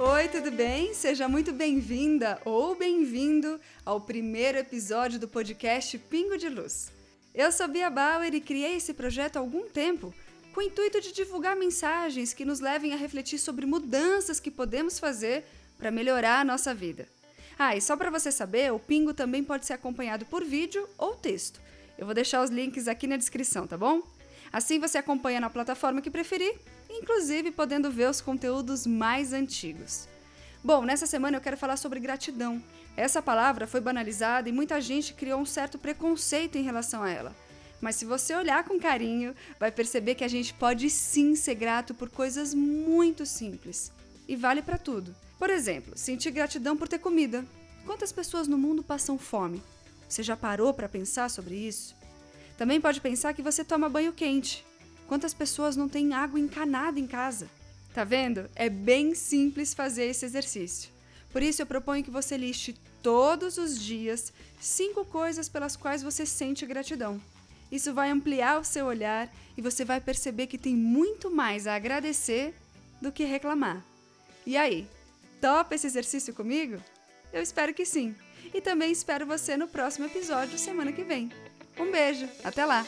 Oi, tudo bem? Seja muito bem-vinda ou bem-vindo ao primeiro episódio do podcast Pingo de Luz. Eu sou Bia Bauer e criei esse projeto há algum tempo com o intuito de divulgar mensagens que nos levem a refletir sobre mudanças que podemos fazer para melhorar a nossa vida. Ah, e só para você saber, o Pingo também pode ser acompanhado por vídeo ou texto. Eu vou deixar os links aqui na descrição, tá bom? Assim você acompanha na plataforma que preferir, inclusive podendo ver os conteúdos mais antigos. Bom, nessa semana eu quero falar sobre gratidão. Essa palavra foi banalizada e muita gente criou um certo preconceito em relação a ela. Mas se você olhar com carinho, vai perceber que a gente pode sim ser grato por coisas muito simples. E vale para tudo. Por exemplo, sentir gratidão por ter comida. Quantas pessoas no mundo passam fome? Você já parou para pensar sobre isso? Também pode pensar que você toma banho quente. Quantas pessoas não têm água encanada em casa? Tá vendo? É bem simples fazer esse exercício. Por isso eu proponho que você liste todos os dias cinco coisas pelas quais você sente gratidão. Isso vai ampliar o seu olhar e você vai perceber que tem muito mais a agradecer do que reclamar. E aí, topa esse exercício comigo? Eu espero que sim. E também espero você no próximo episódio semana que vem. Um beijo, até lá!